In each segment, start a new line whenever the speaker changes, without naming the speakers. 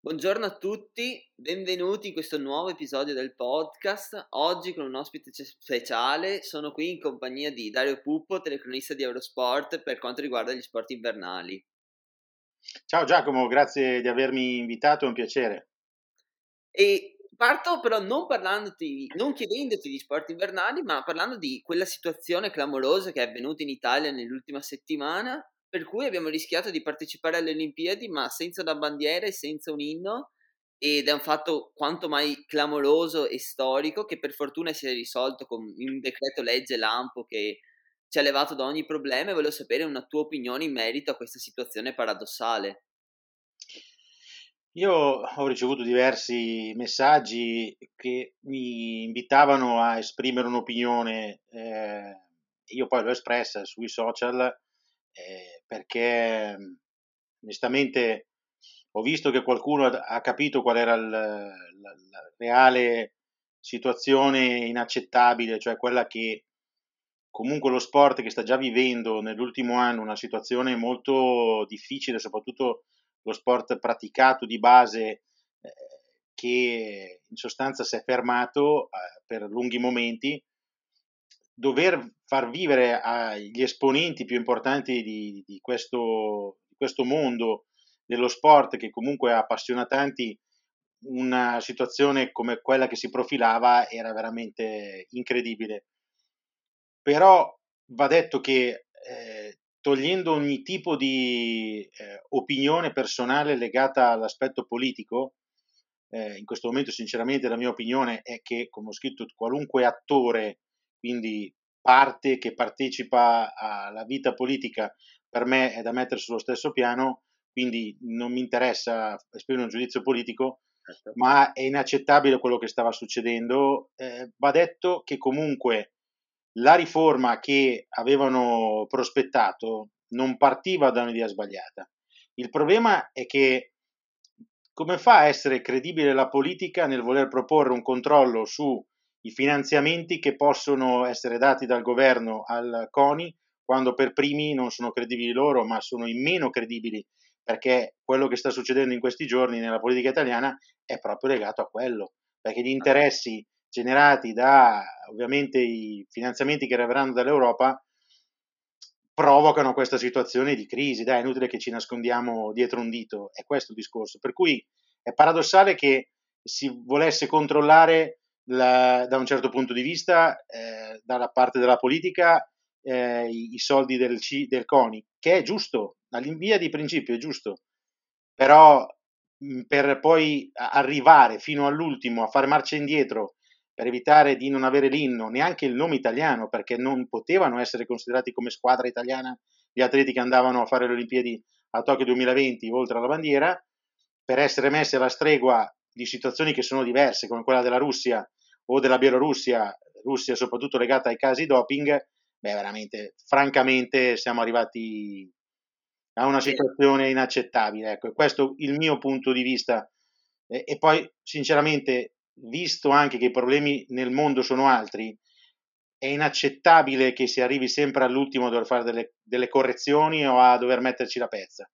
Buongiorno a tutti, benvenuti in questo nuovo episodio del podcast. Oggi con un ospite speciale sono qui in compagnia di Dario Puppo, telecronista di Eurosport per quanto riguarda gli sport invernali.
Ciao Giacomo, grazie di avermi invitato, è un piacere.
E parto però non parlandoti, non chiedendoti di sport invernali, ma parlando di quella situazione clamorosa che è avvenuta in Italia nell'ultima settimana per cui abbiamo rischiato di partecipare alle Olimpiadi ma senza una bandiera e senza un inno ed è un fatto quanto mai clamoroso e storico che per fortuna si è risolto con un decreto legge lampo che ci ha levato da ogni problema e volevo sapere una tua opinione in merito a questa situazione paradossale.
Io ho ricevuto diversi messaggi che mi invitavano a esprimere un'opinione, eh, io poi l'ho espressa sui social eh, perché onestamente ho visto che qualcuno ha capito qual era il, la, la reale situazione inaccettabile, cioè quella che comunque lo sport che sta già vivendo nell'ultimo anno una situazione molto difficile, soprattutto lo sport praticato di base eh, che in sostanza si è fermato eh, per lunghi momenti dover far vivere agli esponenti più importanti di, di, questo, di questo mondo dello sport, che comunque appassiona tanti, una situazione come quella che si profilava era veramente incredibile. Però va detto che eh, togliendo ogni tipo di eh, opinione personale legata all'aspetto politico, eh, in questo momento sinceramente la mia opinione è che, come ho scritto, qualunque attore quindi parte che partecipa alla vita politica per me è da mettere sullo stesso piano, quindi non mi interessa esprimere un giudizio politico, certo. ma è inaccettabile quello che stava succedendo. Eh, va detto che comunque la riforma che avevano prospettato non partiva da un'idea sbagliata. Il problema è che come fa a essere credibile la politica nel voler proporre un controllo su i finanziamenti che possono essere dati dal governo al CONI quando per primi non sono credibili loro, ma sono i meno credibili, perché quello che sta succedendo in questi giorni nella politica italiana è proprio legato a quello, perché gli interessi generati da ovviamente i finanziamenti che arriveranno dall'Europa provocano questa situazione di crisi. Dai, è inutile che ci nascondiamo dietro un dito, è questo il discorso. Per cui è paradossale che si volesse controllare la, da un certo punto di vista, eh, dalla parte della politica, eh, i, i, soldi del, C, del CONI, che è giusto, all'invia di principio è giusto, però mh, per poi arrivare fino all'ultimo a fare marcia indietro per evitare di non avere l'inno, neanche il nome italiano, perché non potevano essere considerati come squadra italiana gli atleti che andavano a fare le Olimpiadi a Tokyo 2020 oltre alla bandiera, per essere messi alla stregua di situazioni che sono diverse, come quella della Russia, o della Bielorussia, Russia soprattutto legata ai casi doping, beh, veramente, francamente, siamo arrivati a una situazione inaccettabile. Ecco, questo è il mio punto di vista. E, e poi, sinceramente, visto anche che i problemi nel mondo sono altri, è inaccettabile che si arrivi sempre all'ultimo a dover fare delle, delle, correzioni o a dover metterci la pezza.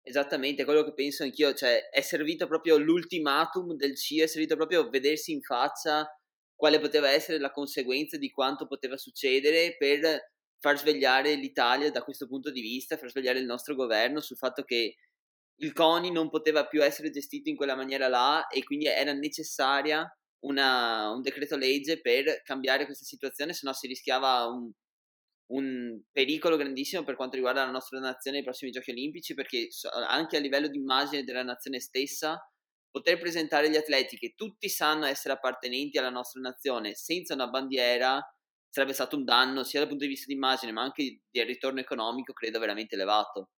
Esattamente, quello che penso anch'io, cioè è servito proprio l'ultimatum del CIE, è servito proprio vedersi in faccia quale poteva essere la conseguenza di quanto poteva succedere per far svegliare l'Italia da questo punto di vista, far svegliare il nostro governo sul fatto che il CONI non poteva più essere gestito in quella maniera là e quindi era necessaria una, un decreto legge per cambiare questa situazione, se no si rischiava un, un pericolo grandissimo per quanto riguarda la nostra nazione nei prossimi giochi olimpici perché anche a livello di immagine della nazione stessa poter presentare gli atleti che tutti sanno essere appartenenti alla nostra nazione senza una bandiera sarebbe stato un danno sia dal punto di vista di immagine ma anche di ritorno economico credo veramente elevato.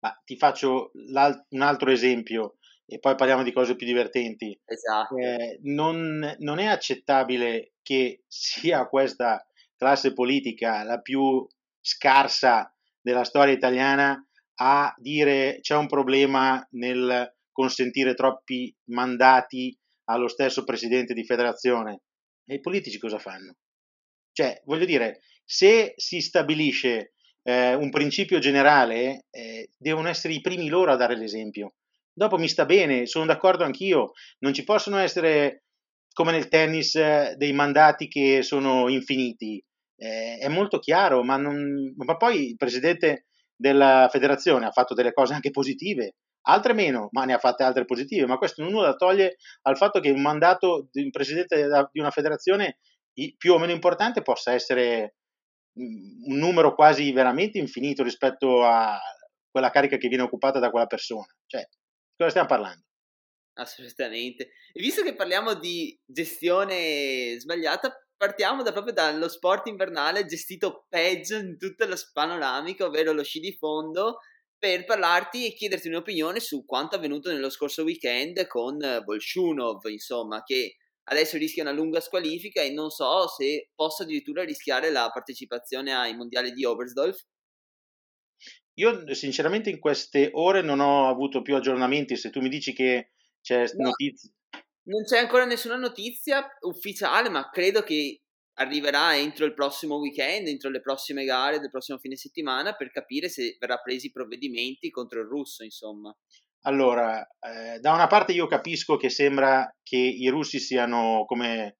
Ma ti faccio un altro esempio e poi parliamo di cose più divertenti.
Esatto.
Eh, non, non è accettabile che sia questa classe politica la più scarsa della storia italiana a dire c'è un problema nel consentire troppi mandati allo stesso presidente di federazione. E i politici cosa fanno? Cioè, voglio dire, se si stabilisce eh, un principio generale, eh, devono essere i primi loro a dare l'esempio. Dopo mi sta bene, sono d'accordo anch'io, non ci possono essere, come nel tennis, eh, dei mandati che sono infiniti. Eh, è molto chiaro, ma, non, ma poi il presidente della federazione ha fatto delle cose anche positive, altre meno, ma ne ha fatte altre positive, ma questo nulla toglie al fatto che un mandato di un presidente di una federazione più o meno importante possa essere un numero quasi veramente infinito rispetto a quella carica che viene occupata da quella persona. Cioè, cosa stiamo parlando?
Assolutamente. E visto che parliamo di gestione sbagliata, partiamo da, proprio dallo sport invernale gestito peggio in tutta la panoramica, ovvero lo sci di fondo, per parlarti e chiederti un'opinione su quanto avvenuto nello scorso weekend con Bolshunov, insomma, che adesso rischia una lunga squalifica e non so se possa addirittura rischiare la partecipazione ai mondiali di Oberstdorf.
Io sinceramente in queste ore non ho avuto più aggiornamenti, se tu mi dici che c'è no, notizie...
Non c'è ancora nessuna notizia ufficiale, ma credo che arriverà entro il prossimo weekend, entro le prossime gare del prossimo fine settimana per capire se verrà presi provvedimenti contro il russo, insomma.
Allora, eh, da una parte io capisco che sembra che i russi siano come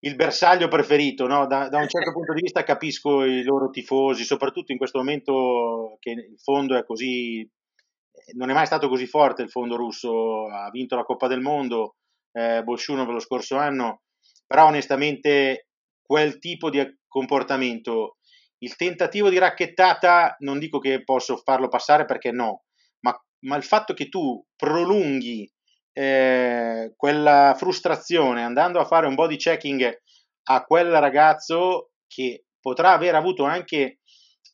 il bersaglio preferito, no? da, da, un certo punto di vista capisco i loro tifosi, soprattutto in questo momento che il fondo è così, non è mai stato così forte il fondo russo, ha vinto la Coppa del Mondo, eh, Bolshunov lo scorso anno, però onestamente quel tipo di comportamento, il tentativo di racchettata, non dico che posso farlo passare perché no, ma il fatto che tu prolunghi eh, quella frustrazione andando a fare un body checking a quel ragazzo che potrà aver avuto anche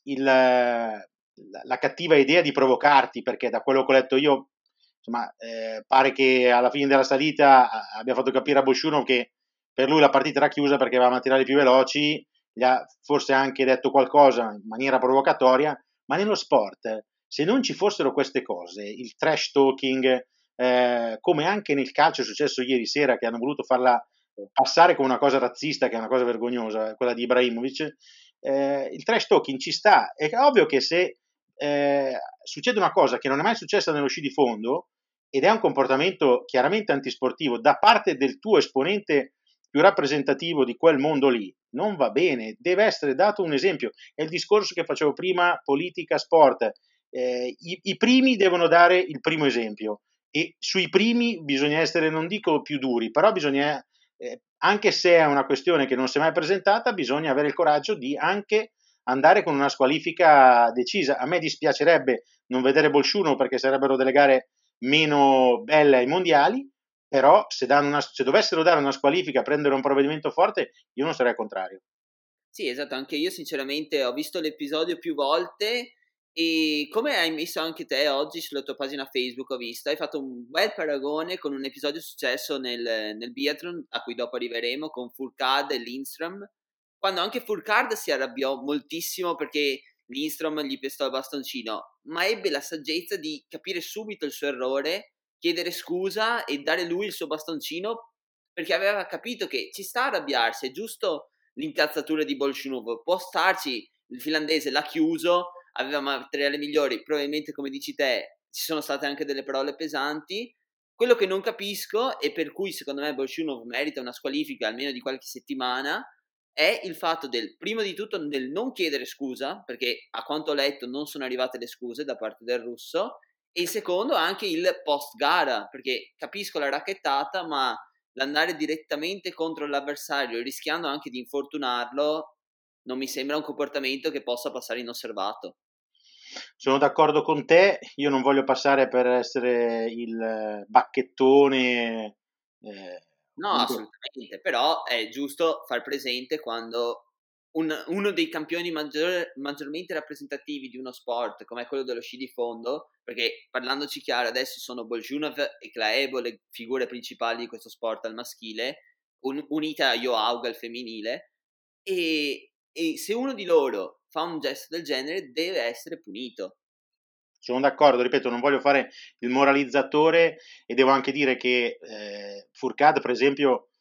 il, la cattiva idea di provocarti, perché da quello che ho letto io, insomma, eh, pare che alla fine della salita abbia fatto capire a Boshunov che per lui la partita era chiusa perché aveva materiali più veloci, gli ha forse anche detto qualcosa in maniera provocatoria, ma nello sport se non ci fossero queste cose, il trash talking, eh, come anche nel calcio è successo ieri sera, che hanno voluto farla passare come una cosa razzista, che è una cosa vergognosa, quella di Ibrahimovic, eh, il trash talking ci sta. È ovvio che se eh, succede una cosa che non è mai successa nello sci di fondo, ed è un comportamento chiaramente antisportivo da parte del tuo esponente più rappresentativo di quel mondo lì, non va bene, deve essere dato un esempio. È il discorso che facevo prima, politica, sport eh, i, i, primi devono dare il primo esempio e sui primi bisogna essere, non dico più duri, però bisogna, eh, anche se è una questione che non si è mai presentata, bisogna avere il coraggio di anche andare con una squalifica decisa. A me dispiacerebbe non vedere Bolsciuno perché sarebbero delle gare meno belle ai mondiali, però se, una, se dovessero dare una squalifica, prendere un provvedimento forte, io non sarei contrario.
Sì, esatto, anche io sinceramente ho visto l'episodio più volte e come hai messo anche te oggi sulla tua pagina Facebook, ho visto, hai fatto un bel paragone con un episodio successo nel, nel biathlon, a cui dopo arriveremo, con Furcad e Lindstrom, quando anche Furcad si arrabbiò moltissimo perché Lindstrom gli pestò il bastoncino, ma ebbe la saggezza di capire subito il suo errore, chiedere scusa e dare lui il suo bastoncino perché aveva capito che ci sta a arrabbiarsi, è giusto l'incazzatura di Bolshunov, può starci, il finlandese l'ha chiuso, aveva materiali migliori, probabilmente come dici te ci sono state anche delle parole pesanti. Quello che non capisco e per cui secondo me Bolshunov merita una squalifica almeno di qualche settimana è il fatto del, primo di tutto, del non chiedere scusa, perché a quanto ho letto non sono arrivate le scuse da parte del russo, e il secondo anche il post gara, perché capisco la racchettata, ma l'andare direttamente contro l'avversario rischiando anche di infortunarlo non mi sembra un comportamento che possa passare inosservato.
Sono d'accordo con te, io non voglio passare per essere il bacchettone.
Eh, no, assolutamente, però è giusto far presente quando un, uno dei campioni maggior, maggiormente rappresentativi di uno sport come quello dello sci di fondo, perché parlandoci chiaro adesso sono Boljunov e Klaebo le figure principali di questo sport al maschile, un, unite a Joauga al femminile, e, e se uno di loro fa un gesto del genere deve essere punito.
sono d'accordo, ripeto, non voglio fare il moralizzatore e devo anche dire che eh, Furcad, per esempio,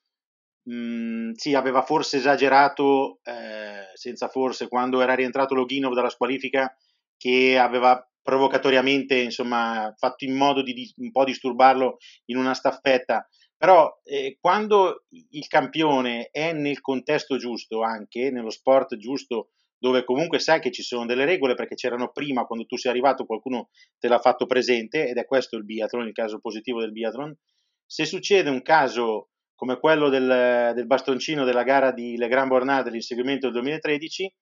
mh, mm, sì, aveva forse esagerato, eh, senza forse, quando era rientrato Loginov dalla squalifica, che aveva provocatoriamente insomma, fatto in modo di, di un po' disturbarlo in una staffetta. Però eh, quando il campione è nel contesto giusto, anche nello sport giusto, dove comunque sai che ci sono delle regole perché c'erano prima, quando tu sei arrivato qualcuno te l'ha fatto presente ed è questo il biathlon, il caso positivo del biathlon. Se succede un caso come quello del, del bastoncino della gara di Le Grand Bornard dell'inseguimento del 2013,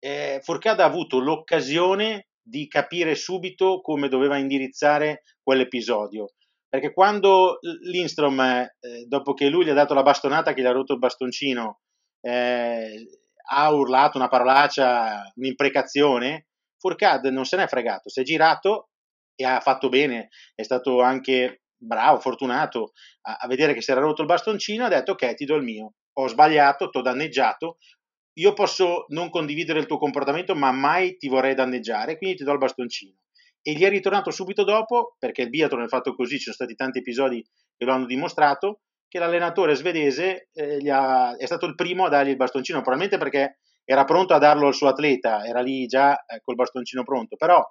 eh, Fourcade ha avuto l'occasione di capire subito come doveva indirizzare quell'episodio. Perché quando Lindstrom, eh, dopo che lui gli ha dato la bastonata che gli ha rotto il bastoncino, eh, ha urlato una parolaccia, un'imprecazione, Fourcade non se n'è fregato, si è girato e ha fatto bene, è stato anche bravo, fortunato a, a vedere che si era rotto il bastoncino, ha detto ok ti do il mio, ho sbagliato, ti ho danneggiato, io posso non condividere il tuo comportamento ma mai ti vorrei danneggiare, quindi ti do il bastoncino. E gli è ritornato subito dopo, perché il biathlon è fatto così, ci sono stati tanti episodi che lo hanno dimostrato, che l'allenatore svedese eh, ha, è stato il primo a dargli il bastoncino, probabilmente perché era pronto a darlo al suo atleta, era lì già eh, col bastoncino pronto, però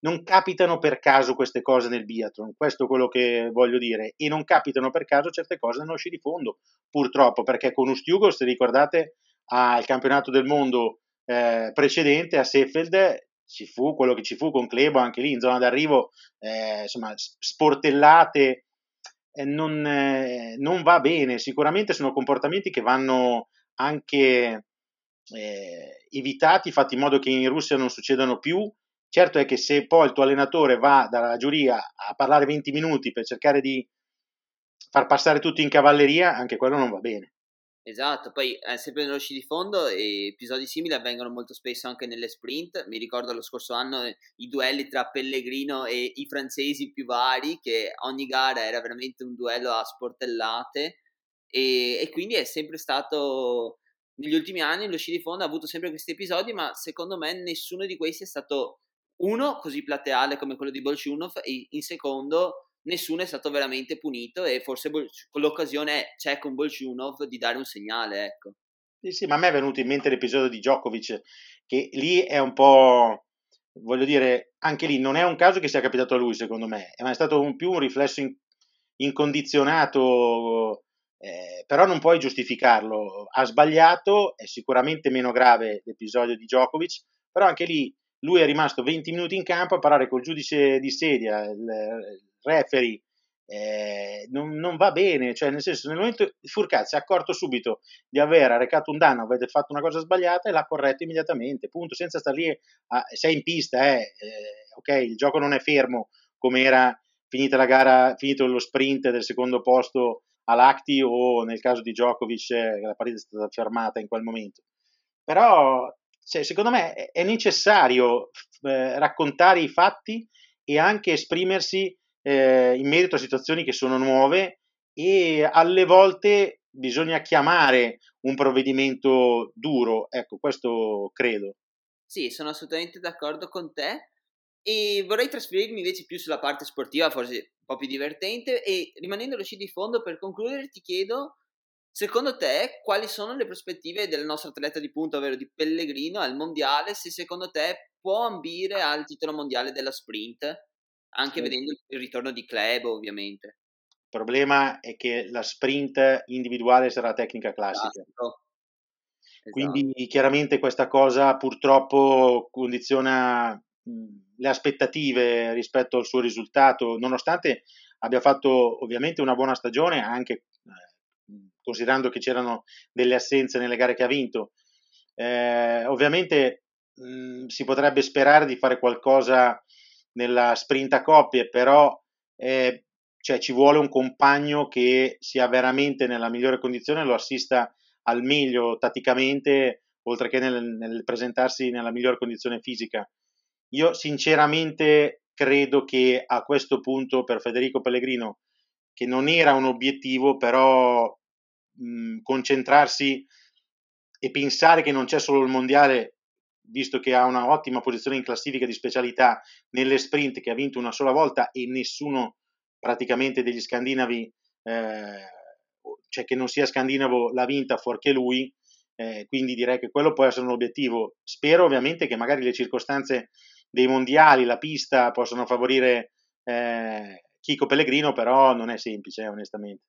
non capitano per caso queste cose nel biathlon, questo è quello che voglio dire, e non capitano per caso certe cose nello sci di fondo, purtroppo, perché con Ustiugo, se ricordate, al campionato del mondo eh, precedente a Seffeld ci fu quello che ci fu con Clebo anche lì in zona d'arrivo, eh, insomma, sportellate, non, non, va bene, sicuramente sono comportamenti che vanno anche eh, evitati, fatti in modo che in Russia non succedano più, Certo è che se poi il tuo allenatore va dalla giuria a parlare 20 minuti per cercare di far passare tutto in cavalleria, anche quello non va bene.
Esatto, poi eh, sempre nello sci di fondo episodi simili avvengono molto spesso anche nelle sprint. Mi ricordo lo scorso anno eh, i duelli tra Pellegrino e i francesi più vari, che ogni gara era veramente un duello a sportellate e, e quindi è sempre stato negli ultimi anni lo sci di fondo ha avuto sempre questi episodi, ma secondo me nessuno di questi è stato uno così plateale come quello di Bolshunov e in secondo nessuno è stato veramente punito e forse l'occasione c'è con Bolshunov di dare un segnale, ecco.
Sì, sì, ma a me è venuto in mente l'episodio di Djokovic, che lì è un po', voglio dire, anche lì non è un caso che sia capitato a lui, secondo me, ma è stato un, più un riflesso in, incondizionato, eh, però non puoi giustificarlo. Ha sbagliato, è sicuramente meno grave l'episodio di Djokovic, però anche lì lui è rimasto 20 minuti in campo a parlare col giudice di sedia, il, il referee, eh, non, non, va bene, cioè nel senso nel momento Furcat si è accorto subito di aver arrecato un danno, avete fatto una cosa sbagliata e l'ha corretto immediatamente, punto, senza stare lì, a, sei in pista, eh, eh, ok, il gioco non è fermo come era finita la gara, finito lo sprint del secondo posto all'Acti o nel caso di Djokovic eh, la partita è stata fermata in quel momento. Però cioè, secondo me è necessario eh, raccontare i fatti e anche esprimersi eh, in merito a situazioni che sono nuove e alle volte bisogna chiamare un provvedimento duro, ecco, questo credo.
Sì, sono assolutamente d'accordo con te e vorrei trasferirmi invece più sulla parte sportiva, forse un po' più divertente e rimanendo allo sci di fondo per concludere ti chiedo Secondo te, quali sono le prospettive del nostro atleta di punta, ovvero di Pellegrino, al mondiale? Se secondo te può ambire al titolo mondiale della sprint, anche sì. vedendo il ritorno di Club, ovviamente.
Il problema è che la sprint individuale sarà tecnica classica. Esatto. Quindi chiaramente questa cosa purtroppo condiziona le aspettative rispetto al suo risultato, nonostante abbia fatto ovviamente una buona stagione, anche eh, considerando che c'erano delle assenze nelle gare che ha vinto. Eh, ovviamente mh, si potrebbe sperare di fare qualcosa nella sprint a coppie, però eh, cioè, ci vuole un compagno che sia veramente nella migliore condizione lo assista al meglio tatticamente, oltre che nel, nel presentarsi nella migliore condizione fisica. Io sinceramente credo che a questo punto per Federico Pellegrino, che non era un obiettivo, però mh, concentrarsi e pensare che non c'è solo il mondiale visto che ha una ottima posizione in classifica di specialità nelle sprint che ha vinto una sola volta e nessuno praticamente degli scandinavi, eh, cioè che non sia scandinavo, l'ha vinta fuorché lui, eh, quindi direi che quello può essere un obiettivo. Spero ovviamente che magari le circostanze dei mondiali, la pista possano favorire eh, Chico Pellegrino, però non è semplice, eh, onestamente.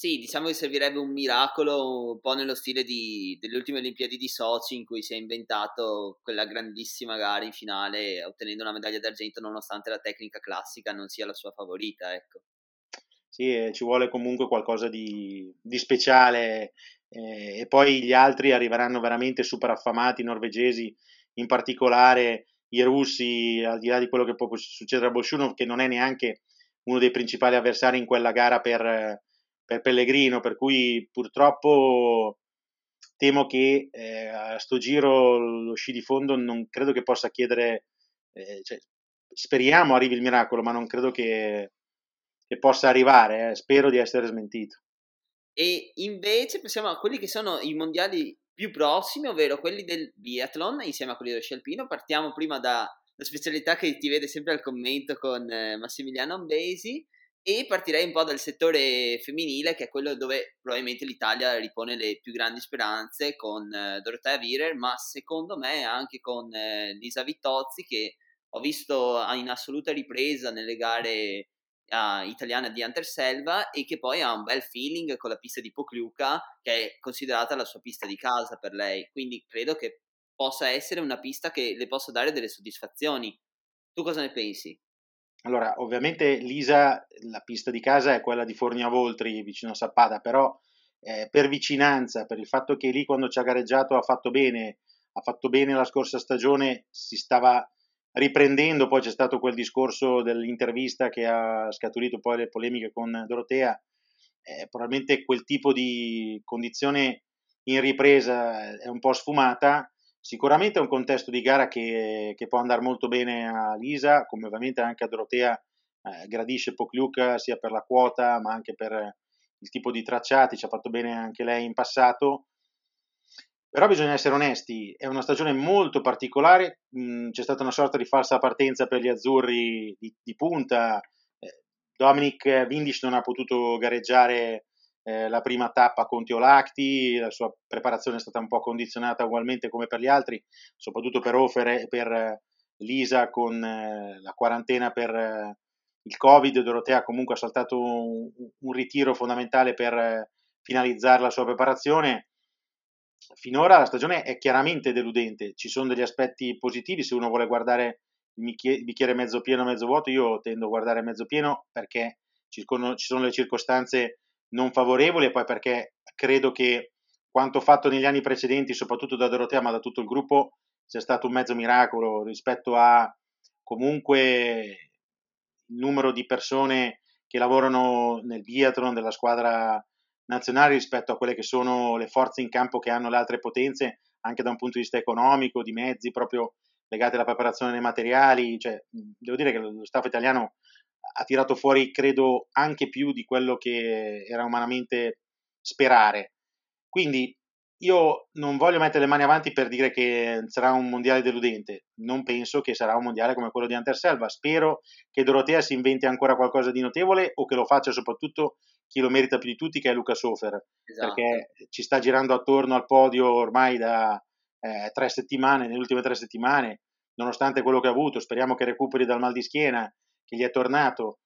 Sì, diciamo che servirebbe un miracolo un po' nello stile di, delle ultime Olimpiadi di Sochi in cui si è inventato quella grandissima gara in finale ottenendo una medaglia d'argento nonostante la tecnica classica non sia la sua favorita, ecco.
Sì, eh, ci vuole comunque qualcosa di, di speciale eh, e poi gli altri arriveranno veramente super affamati, i norvegesi in particolare, i russi, al di là di quello che può succedere a Bolshunov, che non è neanche uno dei principali avversari in quella gara per per Pellegrino, per cui purtroppo temo che eh, a sto giro lo sci di fondo non credo che possa chiedere, eh, cioè, speriamo arrivi il miracolo, ma non credo che, che possa arrivare, eh. spero di essere smentito.
E invece passiamo a quelli che sono i mondiali più prossimi, ovvero quelli del biathlon insieme a quelli dello sci alpino. Partiamo prima da la specialità che ti vede sempre al commento con eh, Massimiliano Ambesi e partirei un po' dal settore femminile, che è quello dove probabilmente l'Italia ripone le più grandi speranze con eh, Dorotea Virer, ma secondo me anche con eh, Lisa Vittozzi, che ho visto in assoluta ripresa nelle gare uh, italiane di Anterselva e che poi ha un bel feeling con la pista di Pocluca, che è considerata la sua pista di casa per lei. Quindi credo che possa essere una pista che le possa dare delle soddisfazioni. Tu cosa ne pensi?
Allora, ovviamente Lisa, la pista di casa è quella di Fornia Voltri, vicino a Sappada, però eh, per vicinanza, per il fatto che lì quando ci ha gareggiato ha fatto bene, ha fatto bene la scorsa stagione, si stava riprendendo, poi c'è stato quel discorso dell'intervista che ha scaturito poi le polemiche con Dorotea, eh, probabilmente quel tipo di condizione in ripresa è un po' sfumata, Sicuramente è un contesto di gara che, che, può andare molto bene a Lisa, come ovviamente anche a Dorotea eh, gradisce Pocluca sia per la quota ma anche per il tipo di tracciati, ci ha fatto bene anche lei in passato. Però bisogna essere onesti, è una stagione molto particolare, mm, c'è stata una sorta di falsa partenza per gli azzurri di, di punta, eh, Dominic Vindisch non ha potuto gareggiare eh, la prima tappa con Teolacti, la sua preparazione è stata un po' condizionata ugualmente come per gli altri, soprattutto per Ofer e per eh, Lisa con eh, la quarantena per eh, il Covid. Dorotea comunque ha saltato un, un ritiro fondamentale per eh, finalizzare la sua preparazione. Finora la stagione è chiaramente deludente, ci sono degli aspetti positivi se uno vuole guardare il bicchiere mezzo pieno, mezzo vuoto, io tendo a guardare mezzo pieno perché ci sono le circostanze non favorevoli e poi perché credo che quanto fatto negli anni precedenti, soprattutto da Dorotea ma da tutto il gruppo, sia stato un mezzo miracolo rispetto a comunque il numero di persone che lavorano nel biathlon della squadra nazionale rispetto a quelle che sono le forze in campo che hanno le altre potenze, anche da un punto di vista economico, di mezzi proprio legati alla preparazione dei materiali. Cioè, devo dire che lo staff italiano ha tirato fuori, credo, anche più di quello che era umanamente sperare. Quindi io non voglio mettere le mani avanti per dire che sarà un mondiale deludente, non penso che sarà un mondiale come quello di Anterselva, spero che Dorotea si inventi ancora qualcosa di notevole o che lo faccia soprattutto chi lo merita più di tutti che è Luca Sofer, esatto. perché ci sta girando attorno al podio ormai da eh, tre settimane, nelle ultime tre settimane, nonostante quello che ha avuto, speriamo che recuperi dal mal di schiena che gli è tornato,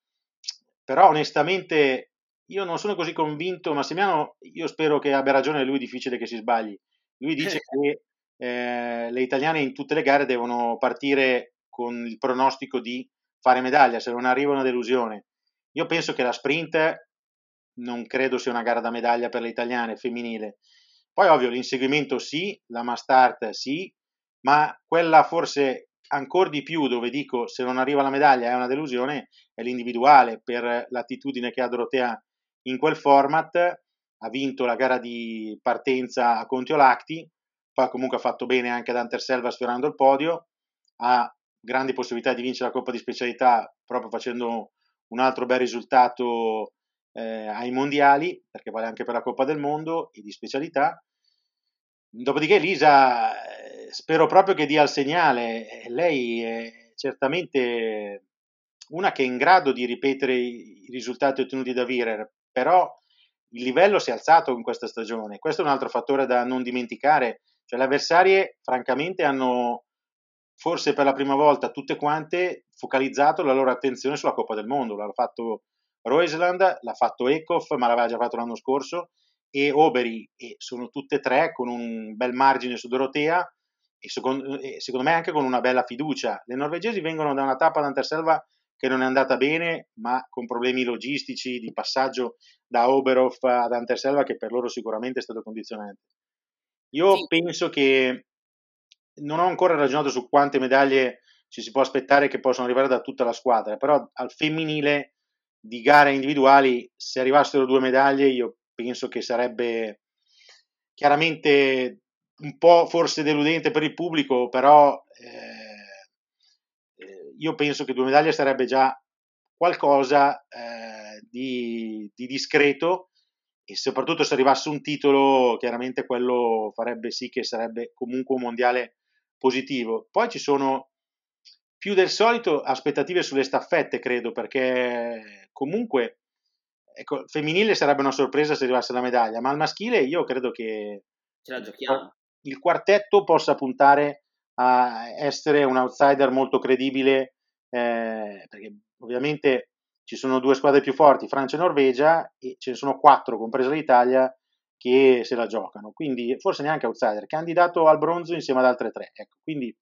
però onestamente io non sono così convinto, Massimiano io spero che abbia ragione, lui è difficile che si sbagli, lui dice che eh, le italiane in tutte le gare devono partire con il pronostico di fare medaglia, se non arriva una delusione. Io penso che la sprint non credo sia una gara da medaglia per le italiane femminile. Poi ovvio l'inseguimento sì, la start sì, ma quella forse ancora di più dove dico se non arriva la medaglia è una delusione è l'individuale per l'attitudine che ha Dorotea in quel format. Ha vinto la gara di partenza a Contiolacti poi comunque ha fatto bene anche ad Anterselva sfiorando il podio. Ha grandi possibilità di vincere la Coppa di Specialità proprio facendo un altro bel risultato eh, ai mondiali perché vale anche per la Coppa del Mondo e di specialità. Dopodiché Lisa spero proprio che dia il segnale. Lei è certamente una che è in grado di ripetere i risultati ottenuti da Virer, però il livello si è alzato in questa stagione. Questo è un altro fattore da non dimenticare. Cioè, le avversarie, francamente, hanno forse per la prima volta tutte quante focalizzato la loro attenzione sulla Coppa del Mondo. L'ha fatto Roisland, l'ha fatto Ekhoff, ma l'aveva già fatto l'anno scorso, e Oberi, e sono tutte e tre con un bel margine su Dorotea e secondo, e secondo me anche con una bella fiducia. Le norvegesi vengono da una tappa ad Anterselva che non è andata bene, ma con problemi logistici di passaggio da Oberhof ad Anterselva che per loro sicuramente è stato condizionante. Io sì. penso che non ho ancora ragionato su quante medaglie ci si può aspettare che possano arrivare da tutta la squadra, però al femminile di gare individuali, se arrivassero due medaglie, io penso che sarebbe chiaramente un po' forse deludente per il pubblico, però eh, eh, io penso che due medaglie sarebbe già qualcosa eh, di, di, discreto e soprattutto se arrivasse un titolo, chiaramente quello farebbe sì che sarebbe comunque un mondiale positivo. Poi ci sono più del solito aspettative sulle staffette, credo, perché comunque ecco, femminile sarebbe una sorpresa se arrivasse la medaglia, ma al maschile io credo che
Ce la giochiamo.
Il quartetto possa puntare a essere un outsider molto credibile, eh, perché ovviamente ci sono due squadre più forti, Francia e Norvegia, e ce ne sono quattro, compresa l'Italia, che se la giocano. Quindi forse neanche outsider, candidato al bronzo insieme ad altre tre. Ecco, quindi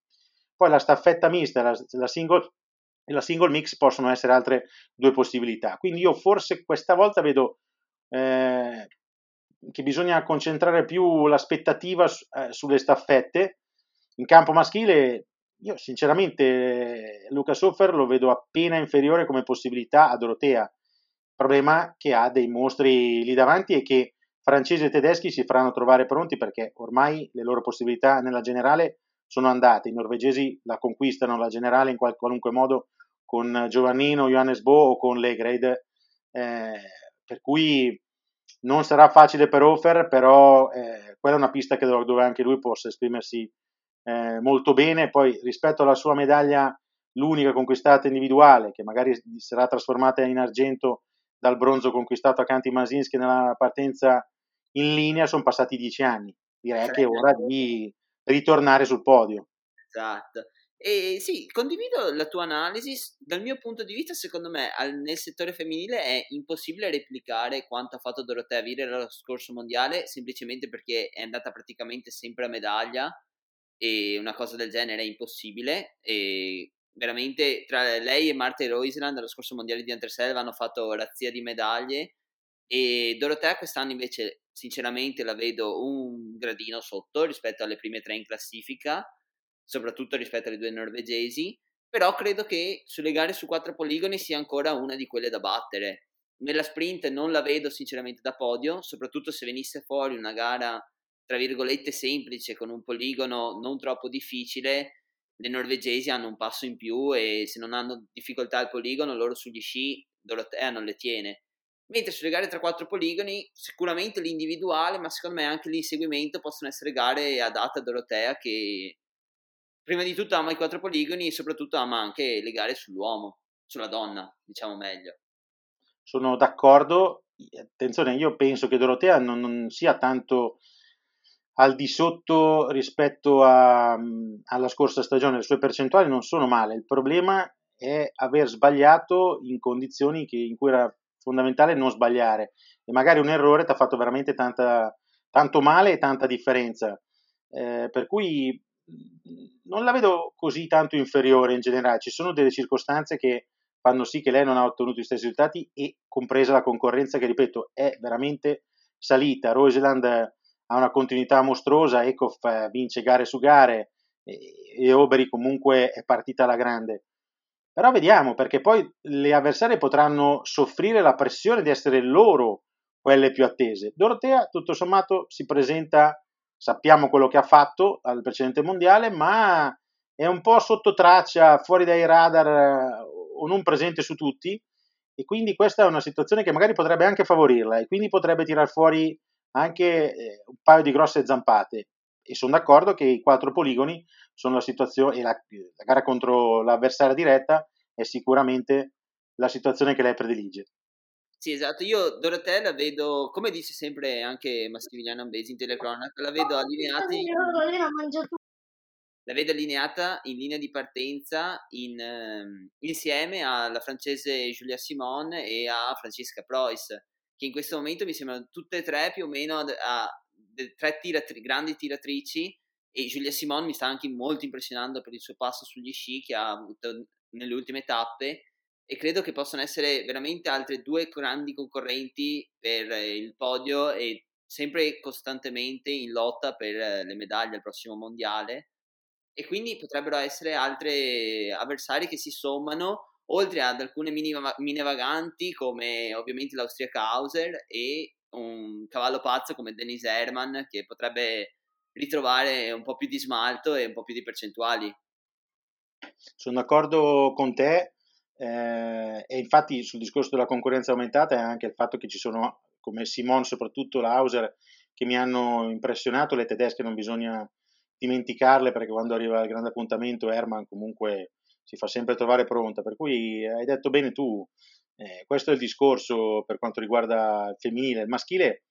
poi la staffetta mista la, la single, la single mix possono essere altre due possibilità. Quindi io forse questa volta vedo eh, che bisogna concentrare più l'aspettativa su, eh, sulle staffette. In campo maschile io sinceramente Luca Soffer lo vedo appena inferiore come possibilità a Dorotea. Problema che ha dei mostri lì davanti è che francesi e tedeschi si faranno trovare pronti perché ormai le loro possibilità nella generale sono andate. I norvegesi la conquistano la generale in qual- qualunque modo con Giovannino, Johannes Bo o con Legrade. Eh, per cui non sarà facile per Hofer, però eh, quella è una pista dove, dove anche lui possa esprimersi eh, molto bene. Poi rispetto alla sua medaglia, l'unica conquistata individuale, che magari sarà trasformata in argento dal bronzo conquistato a Canti Masinski nella partenza in linea, sono passati dieci anni. Direi che è ora di ritornare sul podio.
Esatto. E sì, condivido la tua analisi. Dal mio punto di vista, secondo me, al, nel settore femminile è impossibile replicare quanto ha fatto Dorotea Vire l'anno scorso mondiale, semplicemente perché è andata praticamente sempre a medaglia e una cosa del genere è impossibile. E veramente tra lei e Marta Roisland allo scorso mondiale di Anterselva hanno fatto razzia di medaglie e Dorotea quest'anno invece sinceramente la vedo un gradino sotto rispetto alle prime tre in classifica, soprattutto rispetto alle due norvegesi, però credo che sulle gare su quattro poligoni sia ancora una di quelle da battere. Nella sprint non la vedo sinceramente da podio, soprattutto se venisse fuori una gara tra virgolette semplice con un poligono non troppo difficile, le norvegesi hanno un passo in più e se non hanno difficoltà al poligono, loro sugli sci Dorotea non le tiene. Mentre sulle gare tra quattro poligoni, sicuramente l'individuale, ma secondo me anche l'inseguimento possono essere gare adatte a Dorotea che prima di tutto ama i quattro poligoni e soprattutto ama anche le gare sull'uomo, sulla donna, diciamo meglio.
Sono d'accordo. Attenzione, io penso che Dorotea non, non sia tanto al di sotto rispetto a, alla scorsa stagione, le sue percentuali non sono male, il problema è aver sbagliato in condizioni che, in cui era fondamentale non sbagliare e magari un errore ti ha fatto veramente tanta, tanto male e tanta differenza, eh, per cui non la vedo così tanto inferiore in generale, ci sono delle circostanze che fanno sì che lei non ha ottenuto gli stessi risultati e compresa la concorrenza che ripeto è veramente salita, Roseland ha una continuità mostruosa, Ekhoff eh, vince gare su gare e Oberi comunque è partita alla grande. Però vediamo, perché poi le avversarie potranno soffrire la pressione di essere loro quelle più attese. Dorotea, tutto sommato, si presenta, sappiamo quello che ha fatto al precedente mondiale, ma è un po' sotto traccia, fuori dai radar eh, o non presente su tutti, e quindi questa è una situazione che magari potrebbe anche favorirla, e quindi potrebbe tirar fuori anche eh, un paio di grosse zampate. e sono d'accordo che i quattro poligoni sono la situazione e la, la gara contro l'avversaria diretta è sicuramente la situazione che lei predilige.
Sì, esatto. Io Dorotea la vedo, come dice sempre anche Massimiliano Ambesi in telecronaca, la vedo allineata in, la vedo allineata in linea di partenza in, eh, insieme alla francese Julia Simon e a Francesca Preuss, che in questo momento mi sembrano tutte e tre più o meno a, a, tre tiratri, grandi tiratrici e Giulia Simon mi sta anche molto impressionando per il suo passo sugli sci che ha avuto nelle ultime tappe e credo che possano essere veramente altre due grandi concorrenti per il podio e sempre costantemente in lotta per le medaglie al prossimo mondiale e quindi potrebbero essere altri avversari che si sommano oltre ad alcune mini vaganti come ovviamente l'austriaca Hauser e un cavallo pazzo come Dennis Herman che potrebbe ritrovare un po' più di smalto e un po' più di percentuali.
Sono d'accordo con te eh, e infatti sul discorso della concorrenza aumentata è anche il fatto che ci sono come Simon, soprattutto l'Hauser, che mi hanno impressionato, le tedesche non bisogna dimenticarle perché quando arriva il grande appuntamento Herman comunque si fa sempre trovare pronta, per cui hai detto bene tu, eh, questo è il discorso per quanto riguarda il femminile, il maschile.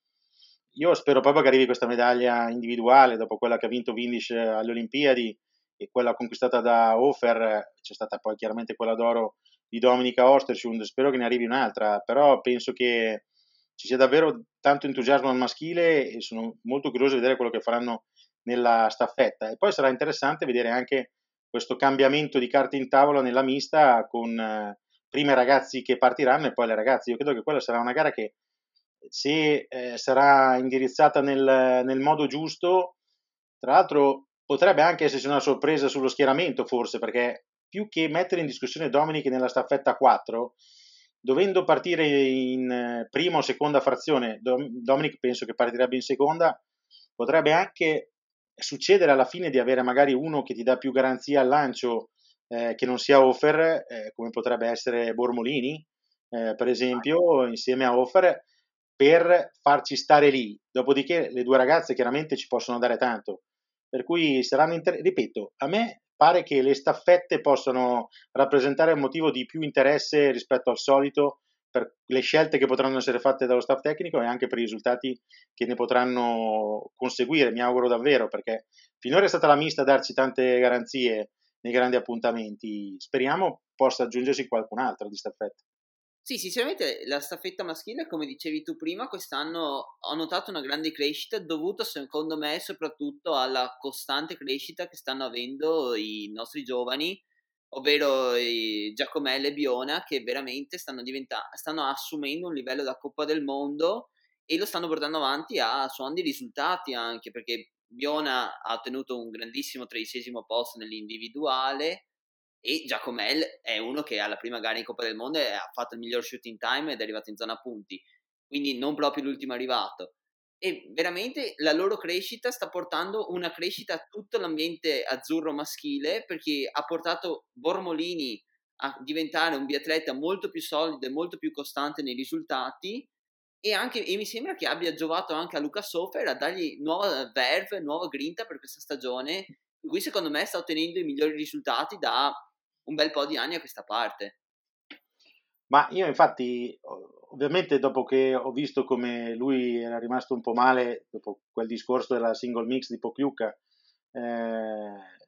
Io spero proprio che arrivi questa medaglia individuale dopo quella che ha vinto Windisch alle Olimpiadi e quella conquistata da Hofer, c'è stata poi chiaramente quella d'oro di Dominica Ostersund, spero che ne arrivi un'altra, però penso che ci sia davvero tanto entusiasmo al maschile e sono molto curioso di vedere quello che faranno nella staffetta e poi sarà interessante vedere anche questo cambiamento di carte in tavola nella mista con eh, prima i ragazzi che partiranno e poi le ragazze. Io credo che quella sarà una gara che se eh, sarà indirizzata nel, nel, modo giusto, tra l'altro potrebbe anche esserci una sorpresa sullo schieramento forse, perché più che mettere in discussione Dominic nella staffetta 4, dovendo partire in eh, prima o seconda frazione, Dominic penso che partirebbe in seconda, potrebbe anche succedere alla fine di avere magari uno che ti dà più garanzia al lancio eh, che non sia Offer, eh, come potrebbe essere Bormolini, eh, per esempio, insieme a Offer, per farci stare lì. Dopodiché le due ragazze chiaramente ci possono dare tanto. Per cui saranno, inter- ripeto, a me pare che le staffette possano rappresentare un motivo di più interesse rispetto al solito per le scelte che potranno essere fatte dallo staff tecnico e anche per i risultati che ne potranno conseguire, mi auguro davvero, perché finora è stata la mista a darci tante garanzie nei grandi appuntamenti, speriamo possa aggiungersi qualcun altro di staffetta.
Sì, sinceramente la staffetta maschile, come dicevi tu prima, quest'anno ho notato una grande crescita dovuta secondo me soprattutto alla costante crescita che stanno avendo i nostri giovani ovvero Giacomello e Biona, che veramente stanno, stanno assumendo un livello da Coppa del Mondo e lo stanno portando avanti a suon di risultati anche perché Biona ha ottenuto un grandissimo tredicesimo posto nell'individuale e Giacomel è uno che alla prima gara in Coppa del Mondo ha fatto il miglior shooting time ed è arrivato in zona punti, quindi non proprio l'ultimo arrivato. E veramente la loro crescita sta portando una crescita a tutto l'ambiente azzurro maschile perché ha portato Bormolini a diventare un biatleta molto più solido e molto più costante nei risultati. E, anche, e mi sembra che abbia giovato anche a Luca Sofer a dargli nuova verve, nuova grinta per questa stagione cui secondo me sta ottenendo i migliori risultati da un bel po' di anni a questa parte.
Ma io infatti, ovviamente dopo che ho visto come lui era rimasto un po' male dopo quel discorso della single mix di Pokljuka, eh,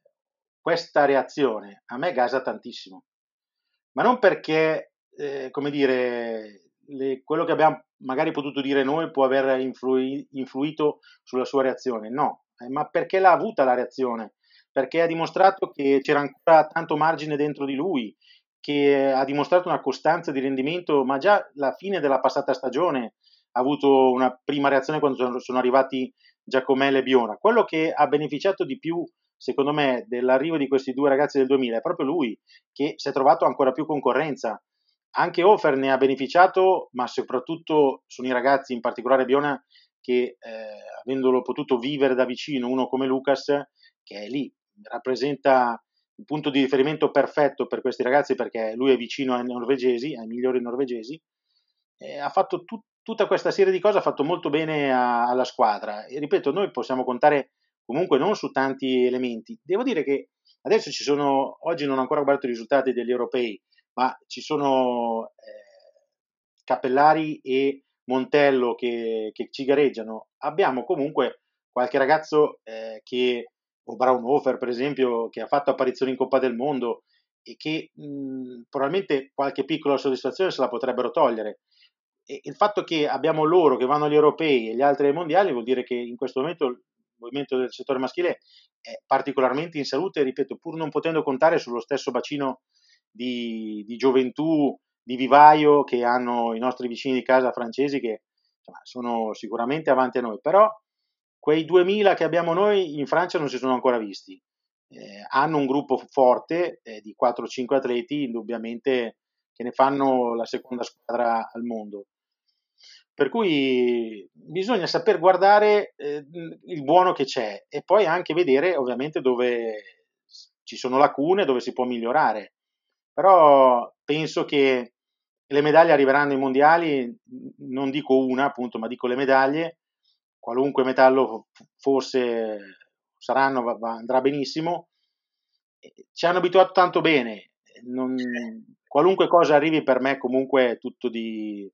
questa reazione a me gasa tantissimo. Ma non perché, eh, come dire, le, quello che abbiamo magari potuto dire noi può aver influi, influito sulla sua reazione, no, eh, ma perché l'ha avuta la reazione, perché ha dimostrato che c'era ancora tanto margine dentro di lui, che ha dimostrato una costanza di rendimento, ma già alla fine della passata stagione ha avuto una prima reazione quando sono arrivati Giacomello e Biona. Quello che ha beneficiato di più, secondo me, dell'arrivo di questi due ragazzi del 2000 è proprio lui, che si è trovato ancora più concorrenza. Anche Offer ne ha beneficiato, ma soprattutto sono i ragazzi, in particolare Biona, che eh, avendolo potuto vivere da vicino, uno come Lucas, che è lì, rappresenta il punto di riferimento perfetto per questi ragazzi perché lui è vicino ai norvegesi, ai migliori norvegesi, ha fatto tut- tutta questa serie di cose, ha fatto molto bene a- alla squadra. E ripeto, noi possiamo contare comunque non su tanti elementi. Devo dire che adesso ci sono, oggi non ho ancora guardato i risultati degli europei, ma ci sono eh, Capellari e Montello che, che, ci gareggiano. Abbiamo comunque qualche ragazzo eh, che, o Braunhofer per esempio, che ha fatto apparizioni in Coppa del Mondo e che mh, probabilmente qualche piccola soddisfazione se la potrebbero togliere. E il fatto che abbiamo loro che vanno agli europei e gli altri ai mondiali vuol dire che in questo momento il movimento del settore maschile è particolarmente in salute, ripeto, pur non potendo contare sullo stesso bacino di, di gioventù, di vivaio che hanno i nostri vicini di casa francesi che insomma, sono sicuramente avanti a noi, però quei 2000 che abbiamo noi in Francia non si sono ancora visti. Eh, hanno un gruppo forte eh, di 4-5 atleti, indubbiamente che ne fanno la seconda squadra al mondo. Per cui bisogna saper guardare eh, il buono che c'è e poi anche vedere ovviamente dove ci sono lacune, dove si può migliorare. Però penso che le medaglie arriveranno ai mondiali, non dico una appunto, ma dico le medaglie, qualunque metallo forse saranno, va, va, andrà benissimo. Ci hanno abituato tanto bene, non, qualunque cosa arrivi per me comunque è tutto di,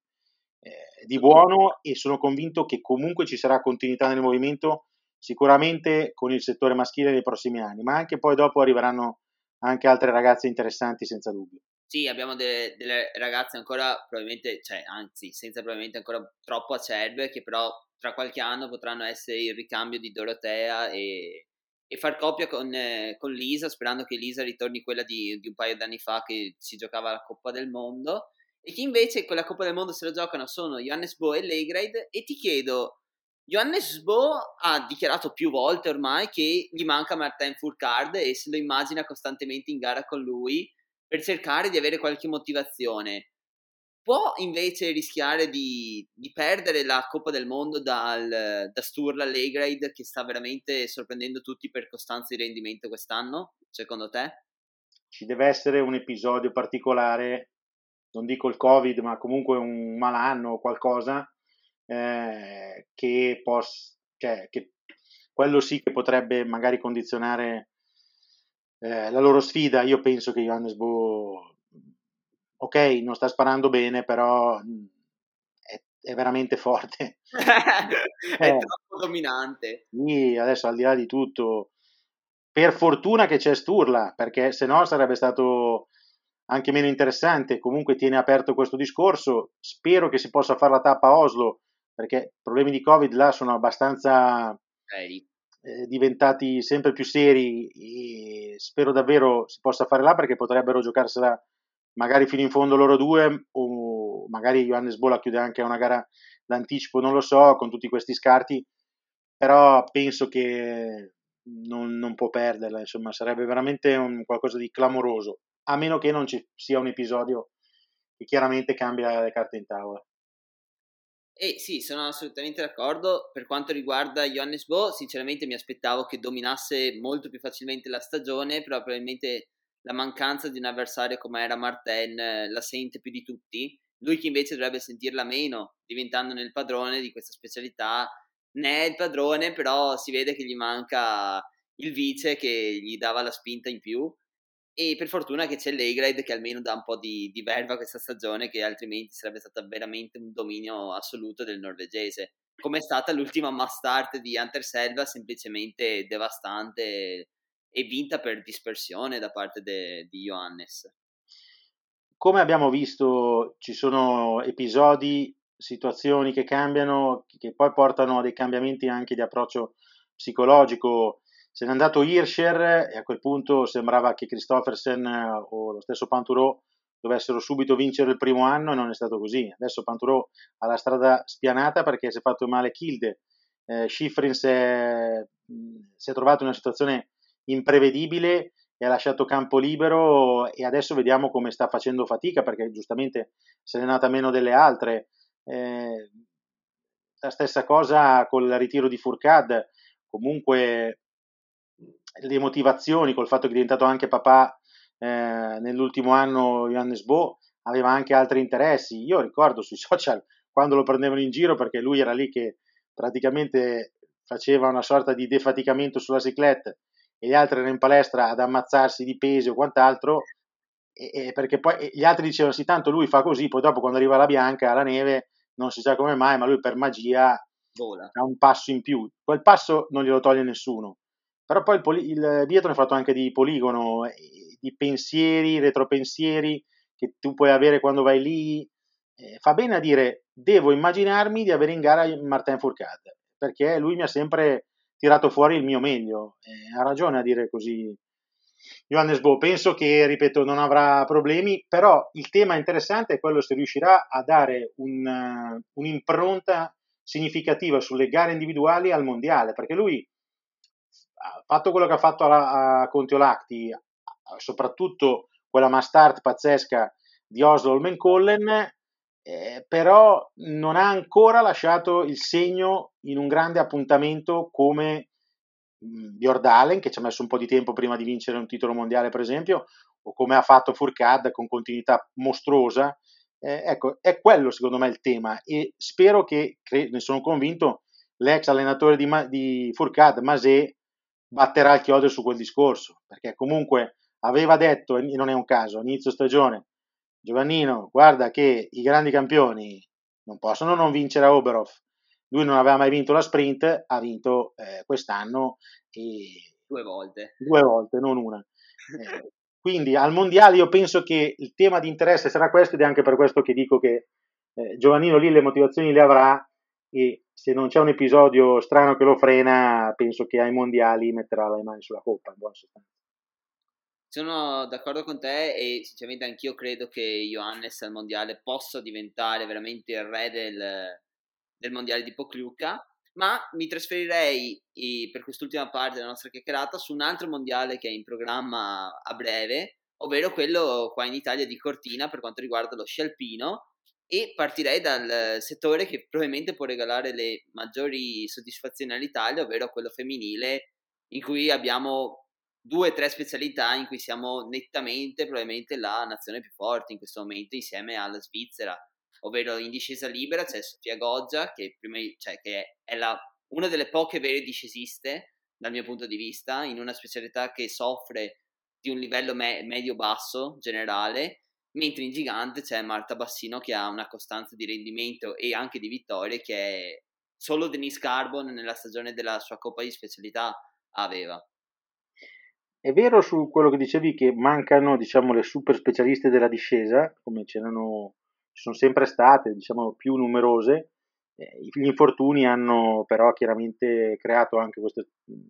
eh, di buono e sono convinto che comunque ci sarà continuità nel movimento sicuramente con il settore maschile nei prossimi anni, ma anche poi dopo arriveranno anche altre ragazze interessanti senza dubbio.
Sì, abbiamo delle, delle ragazze ancora probabilmente, cioè anzi senza probabilmente ancora troppo acerbe che però tra qualche anno potranno essere il ricambio di Dorotea e, e far coppia con, eh, con, Lisa, sperando che Lisa ritorni quella di, di un paio d'anni fa che si giocava la Coppa del Mondo e che invece con la Coppa del Mondo se lo giocano sono Johannes Bo e Legrade e ti chiedo Johannes Bo ha dichiarato più volte ormai che gli manca Martin Fourcade e se lo immagina costantemente in gara con lui per cercare di avere qualche motivazione. Può invece rischiare di, di perdere la Coppa del Mondo dal, da Sturla Legrade che sta veramente sorprendendo tutti per costanza di rendimento quest'anno, secondo te?
Ci deve essere un episodio particolare non dico il covid, ma comunque un malanno o qualcosa eh, che, possa, cioè, che quello sì che potrebbe magari condizionare eh, la loro sfida. Io penso che Johannes Bo, ok, non sta sparando bene, però è, è veramente forte.
è eh, troppo dominante.
Sì, adesso al di là di tutto, per fortuna che c'è Sturla, perché se no sarebbe stato anche meno interessante, comunque tiene aperto questo discorso, spero che si possa fare la tappa a Oslo, perché problemi di Covid là sono abbastanza eh, diventati sempre più seri e spero davvero si possa fare là perché potrebbero giocarsela magari fino in fondo loro due o magari Johannes Bola chiude anche una gara d'anticipo, non lo so, con tutti questi scarti, però penso che non, non può perderla, insomma sarebbe veramente un qualcosa di clamoroso a meno che non ci sia un episodio che chiaramente cambia le carte in tavola.
Eh sì, sono assolutamente d'accordo. Per quanto riguarda Johannes Bo, sinceramente mi aspettavo che dominasse molto più facilmente la stagione, però probabilmente la mancanza di un avversario come era Martin eh, la sente più di tutti. Lui che invece dovrebbe sentirla meno, diventando il padrone di questa specialità. Ne è il padrone, però si vede che gli manca il vice che gli dava la spinta in più e per fortuna che c'è l'Egrade che almeno dà un po' di, di verba a questa stagione che altrimenti sarebbe stata veramente un dominio assoluto del norvegese come è stata l'ultima mass start di Hunter Selva semplicemente devastante e vinta per dispersione da parte de, di Johannes
come abbiamo visto ci sono episodi situazioni che cambiano che poi portano a dei cambiamenti anche di approccio psicologico Se n'è andato Hirscher e a quel punto sembrava che Christoffersen eh, o lo stesso Panturò dovessero subito vincere il primo anno e non è stato così. Adesso Panturò ha la strada spianata perché si è fatto male Kilde. Eh, Schifrin si è, si è trovato in una situazione imprevedibile e ha lasciato campo libero e adesso vediamo come sta facendo fatica perché giustamente se n'è nata meno delle altre. Eh, la stessa cosa con il ritiro di Furcad, comunque le motivazioni col fatto che è diventato anche papà eh, nell'ultimo anno Johannes Bo aveva anche altri interessi. Io ricordo sui social quando lo prendevano in giro perché lui era lì che praticamente faceva una sorta di defaticamento sulla ciclette e gli altri erano in palestra ad ammazzarsi di pesi o quant'altro, e, e perché poi gli altri dicevano sì, tanto lui fa così, poi dopo quando arriva la bianca, la neve, non si sa come mai, ma lui per magia Vola. ha un passo in più. Quel passo non glielo toglie nessuno. Però poi il, poli- il dietro è fatto anche di poligono, di pensieri, retropensieri che tu puoi avere quando vai lì. Eh, fa bene a dire, devo immaginarmi di avere in gara Martin Fourcade, perché lui mi ha sempre tirato fuori il mio meglio. Eh, ha ragione a dire così Johannes Bo. Penso che, ripeto, non avrà problemi, però il tema interessante è quello se riuscirà a dare un, uh, un'impronta significativa sulle gare individuali al mondiale, perché lui ha fatto quello che ha fatto a, a Contiolacti, soprattutto quella mastart pazzesca di Oslo Holmenkollen, eh, però non ha ancora lasciato il segno in un grande appuntamento come Bjordalen, che ci ha messo un po' di tempo prima di vincere un titolo mondiale, per esempio, o come ha fatto Furcad con continuità mostruosa. Eh, ecco, è quello secondo me il tema e spero che, cre- ne sono convinto, l'ex allenatore di, Ma- di Furcad, Masé, batterà il chiodo su quel discorso, perché comunque aveva detto, e non è un caso, inizio stagione, Giovannino, guarda che i grandi campioni non possono non vincere a Oberhof. Lui non aveva mai vinto la sprint, ha vinto eh, quest'anno e
due volte.
Due volte, non una. Eh, quindi al mondiale io penso che il tema di interesse sarà questo ed è anche per questo che dico che eh, Giovannino lì le motivazioni le avrà e se non c'è un episodio strano che lo frena, penso che ai mondiali metterà le mani sulla coppa in buona sostanza.
Sono d'accordo con te e sinceramente anch'io credo che Johannes al mondiale possa diventare veramente il re del, del mondiale di Pokluka, ma mi trasferirei per quest'ultima parte della nostra chiacchierata su un altro mondiale che è in programma a breve, ovvero quello qua in Italia di Cortina per quanto riguarda lo sci alpino e partirei dal settore che probabilmente può regalare le maggiori soddisfazioni all'Italia, ovvero quello femminile in cui abbiamo due o tre specialità in cui siamo nettamente probabilmente la nazione più forte in questo momento insieme alla Svizzera, ovvero in discesa libera c'è Sofia Goggia che, prima, cioè, che è la, una delle poche vere discesiste dal mio punto di vista, in una specialità che soffre di un livello me- medio-basso generale, mentre in gigante c'è Marta Bassino che ha una costanza di rendimento e anche di vittorie che solo Denise Carbon nella stagione della sua coppa di specialità aveva.
È vero su quello che dicevi che mancano, diciamo, le super specialiste della discesa, come c'erano, ci sono sempre state, diciamo, più numerose. Eh, gli infortuni hanno però chiaramente creato anche questa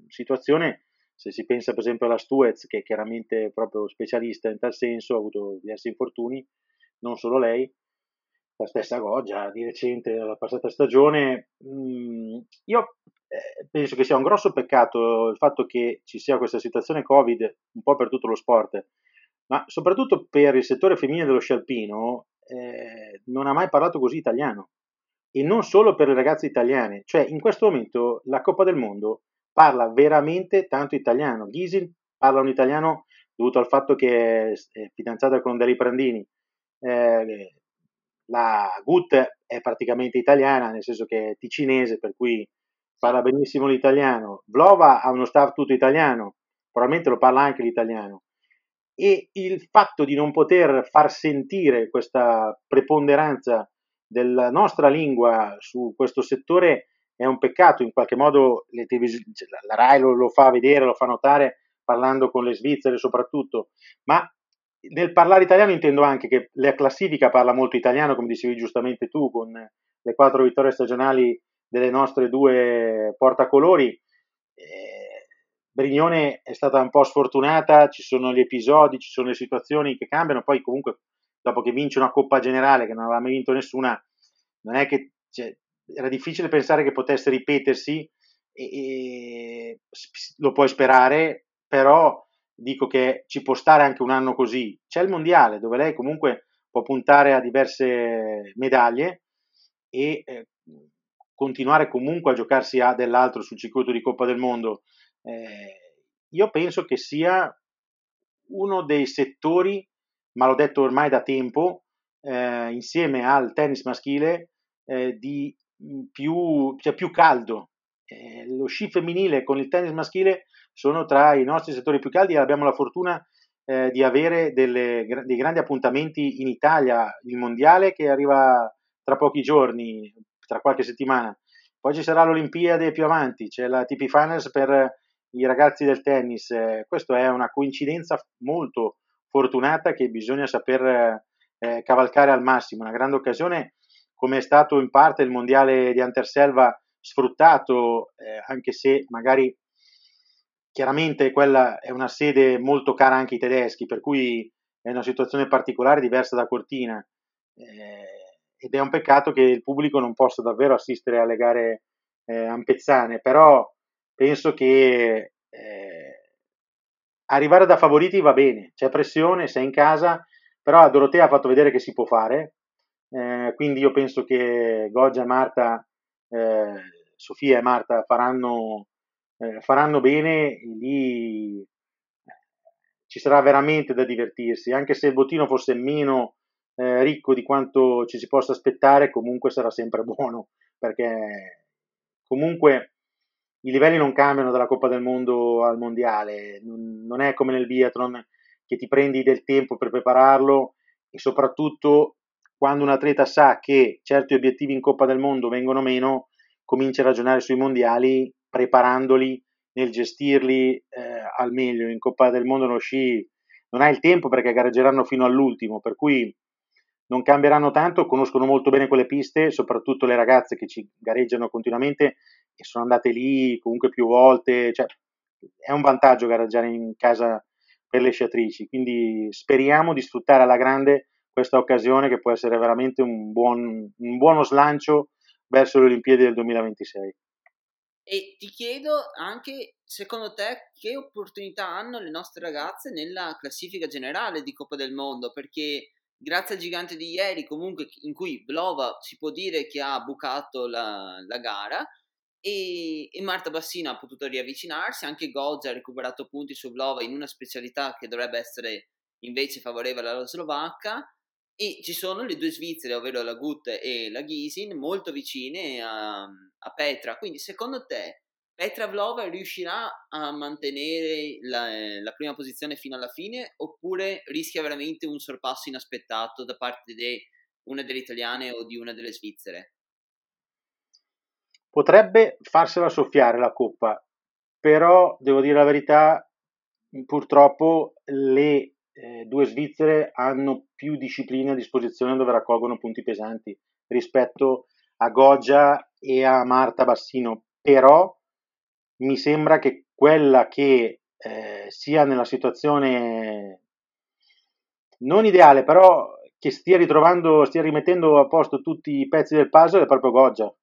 situazione. Se si pensa per esempio alla Stuez, che è chiaramente proprio specialista in tal senso, ha avuto diversi infortuni, non solo lei, la stessa Goggia di recente, la passata stagione. Mm, io eh, penso che sia un grosso peccato il fatto che ci sia questa situazione Covid un po' per tutto lo sport, ma soprattutto per il settore femminile dello sci alpino eh, non ha mai parlato così italiano e non solo per le ragazze italiane, cioè in questo momento la Coppa del Mondo parla veramente tanto italiano. Ghisil parla un italiano dovuto al fatto che è fidanzata con Deli Prandini. Eh, la Gut è praticamente italiana, nel senso che è ticinese, per cui parla benissimo l'italiano, Vlova ha uno staff tutto italiano, probabilmente lo parla anche l'italiano, e il fatto di non poter far sentire questa preponderanza della nostra lingua su questo settore è un peccato, in qualche modo televis- la RAI lo, lo fa vedere, lo fa notare parlando con le svizzere soprattutto, ma nel parlare italiano intendo anche che la classifica parla molto italiano, come dicevi giustamente tu, con le quattro vittorie stagionali delle nostre due portacolori. Eh, Brignone è stata un po' sfortunata, ci sono gli episodi, ci sono le situazioni che cambiano, poi comunque dopo che vince una Coppa Generale che non aveva mai vinto nessuna, non è che cioè, era difficile pensare che potesse ripetersi e, e lo puoi sperare, però dico che ci può stare anche un anno così. C'è il mondiale dove lei comunque può puntare a diverse medaglie e eh, continuare comunque a giocarsi a dell'altro sul circuito di Coppa del Mondo, eh, io penso che sia uno dei settori, ma l'ho detto ormai da tempo, eh, insieme al tennis maschile, eh, di più, cioè più caldo. Eh, lo sci femminile con il tennis maschile sono tra i nostri settori più caldi e abbiamo la fortuna eh, di avere delle, dei grandi appuntamenti in Italia, il mondiale che arriva tra pochi giorni, tra qualche settimana, poi ci sarà l'Olimpiade più avanti, c'è la TP Finals per i ragazzi del tennis, eh, questa è una coincidenza molto fortunata che bisogna saper eh, cavalcare al massimo, una grande occasione come è stato in parte il mondiale di Anterselva sfruttato, eh, anche se magari chiaramente quella è una sede molto cara anche ai tedeschi, per cui è una situazione particolare diversa da Cortina. Eh, ed è un peccato che il pubblico non possa davvero assistere alle gare eh, ampezzane, però penso che eh, arrivare da favoriti va bene, c'è pressione, sei in casa, però Dorotea ha fatto vedere che si può fare, eh, quindi io penso che Goggia e Marta, eh, Sofia e Marta faranno, eh, faranno bene lì ci sarà veramente da divertirsi, anche se il bottino fosse meno eh, ricco di quanto ci si possa aspettare, comunque sarà sempre buono, perché comunque i livelli non cambiano dalla Coppa del Mondo al Mondiale, non, è come nel biathlon che ti prendi del tempo per prepararlo e soprattutto quando un atleta sa che certi obiettivi in Coppa del Mondo vengono meno, comincia a ragionare sui mondiali preparandoli nel gestirli eh, al meglio. In Coppa del Mondo lo sci non ha il tempo perché gareggeranno fino all'ultimo, per cui non cambieranno tanto, conoscono molto bene quelle piste, soprattutto le ragazze che ci gareggiano continuamente e sono andate lì comunque più volte, cioè è un vantaggio gareggiare in casa per le sciatrici, quindi speriamo di sfruttare alla grande questa occasione che può essere veramente un, buon, un buono slancio verso le Olimpiadi del 2026.
E ti chiedo anche, secondo te, che opportunità hanno le nostre ragazze nella classifica generale di Coppa del Mondo? Perché grazie al gigante di ieri, comunque, in cui Blova si può dire che ha bucato la, la gara, e, e, Marta Bassina ha potuto riavvicinarsi, anche Gozza ha recuperato punti su Blova in una specialità che dovrebbe essere invece favorevole alla Slovacca e ci sono le due Svizzere, ovvero la Gut e la Gisin, molto vicine a, a Petra. Quindi secondo te Petra Vlova riuscirà a mantenere la, la, prima posizione fino alla fine oppure rischia veramente un sorpasso inaspettato da parte di una delle italiane o di una delle svizzere?
Potrebbe farsela soffiare la coppa, però devo dire la verità, purtroppo le eh, due svizzere hanno più discipline a disposizione dove raccolgono punti pesanti rispetto a Goggia e a Marta Bassino, però mi sembra che quella che eh, sia nella situazione non ideale, però che stia ritrovando, stia rimettendo a posto tutti i pezzi del puzzle è proprio Goggia,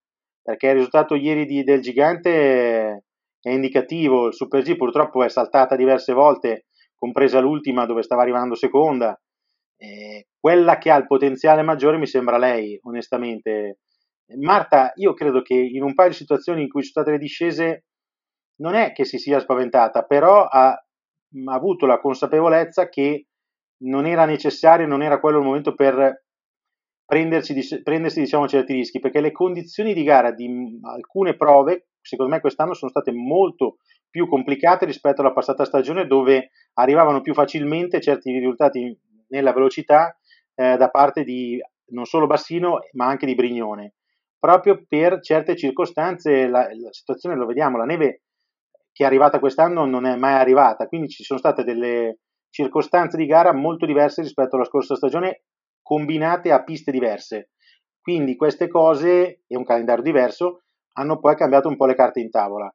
perché il risultato ieri di, del gigante è indicativo, il Super G purtroppo è saltata diverse volte compresa l'ultima dove stava arrivando seconda. Eh, quella che ha il potenziale maggiore mi sembra lei, onestamente. Marta, io credo che in un paio di situazioni in cui sono state le discese non è che si sia spaventata, però ha, ha avuto la consapevolezza che non era necessario, non era quello il momento per prendersi, prendersi diciamo, certi rischi, perché le condizioni di gara di alcune prove, secondo me quest'anno sono state molto più complicate rispetto alla passata stagione dove arrivavano più facilmente certi risultati nella velocità eh, da parte di non solo Bassino ma anche di Brignone. Proprio per certe circostanze la, la situazione lo vediamo, la neve che è arrivata quest'anno non è mai arrivata, quindi ci sono state delle circostanze di gara molto diverse rispetto alla scorsa stagione combinate a piste diverse. Quindi queste cose e un calendario diverso hanno poi cambiato un po' le carte in tavola.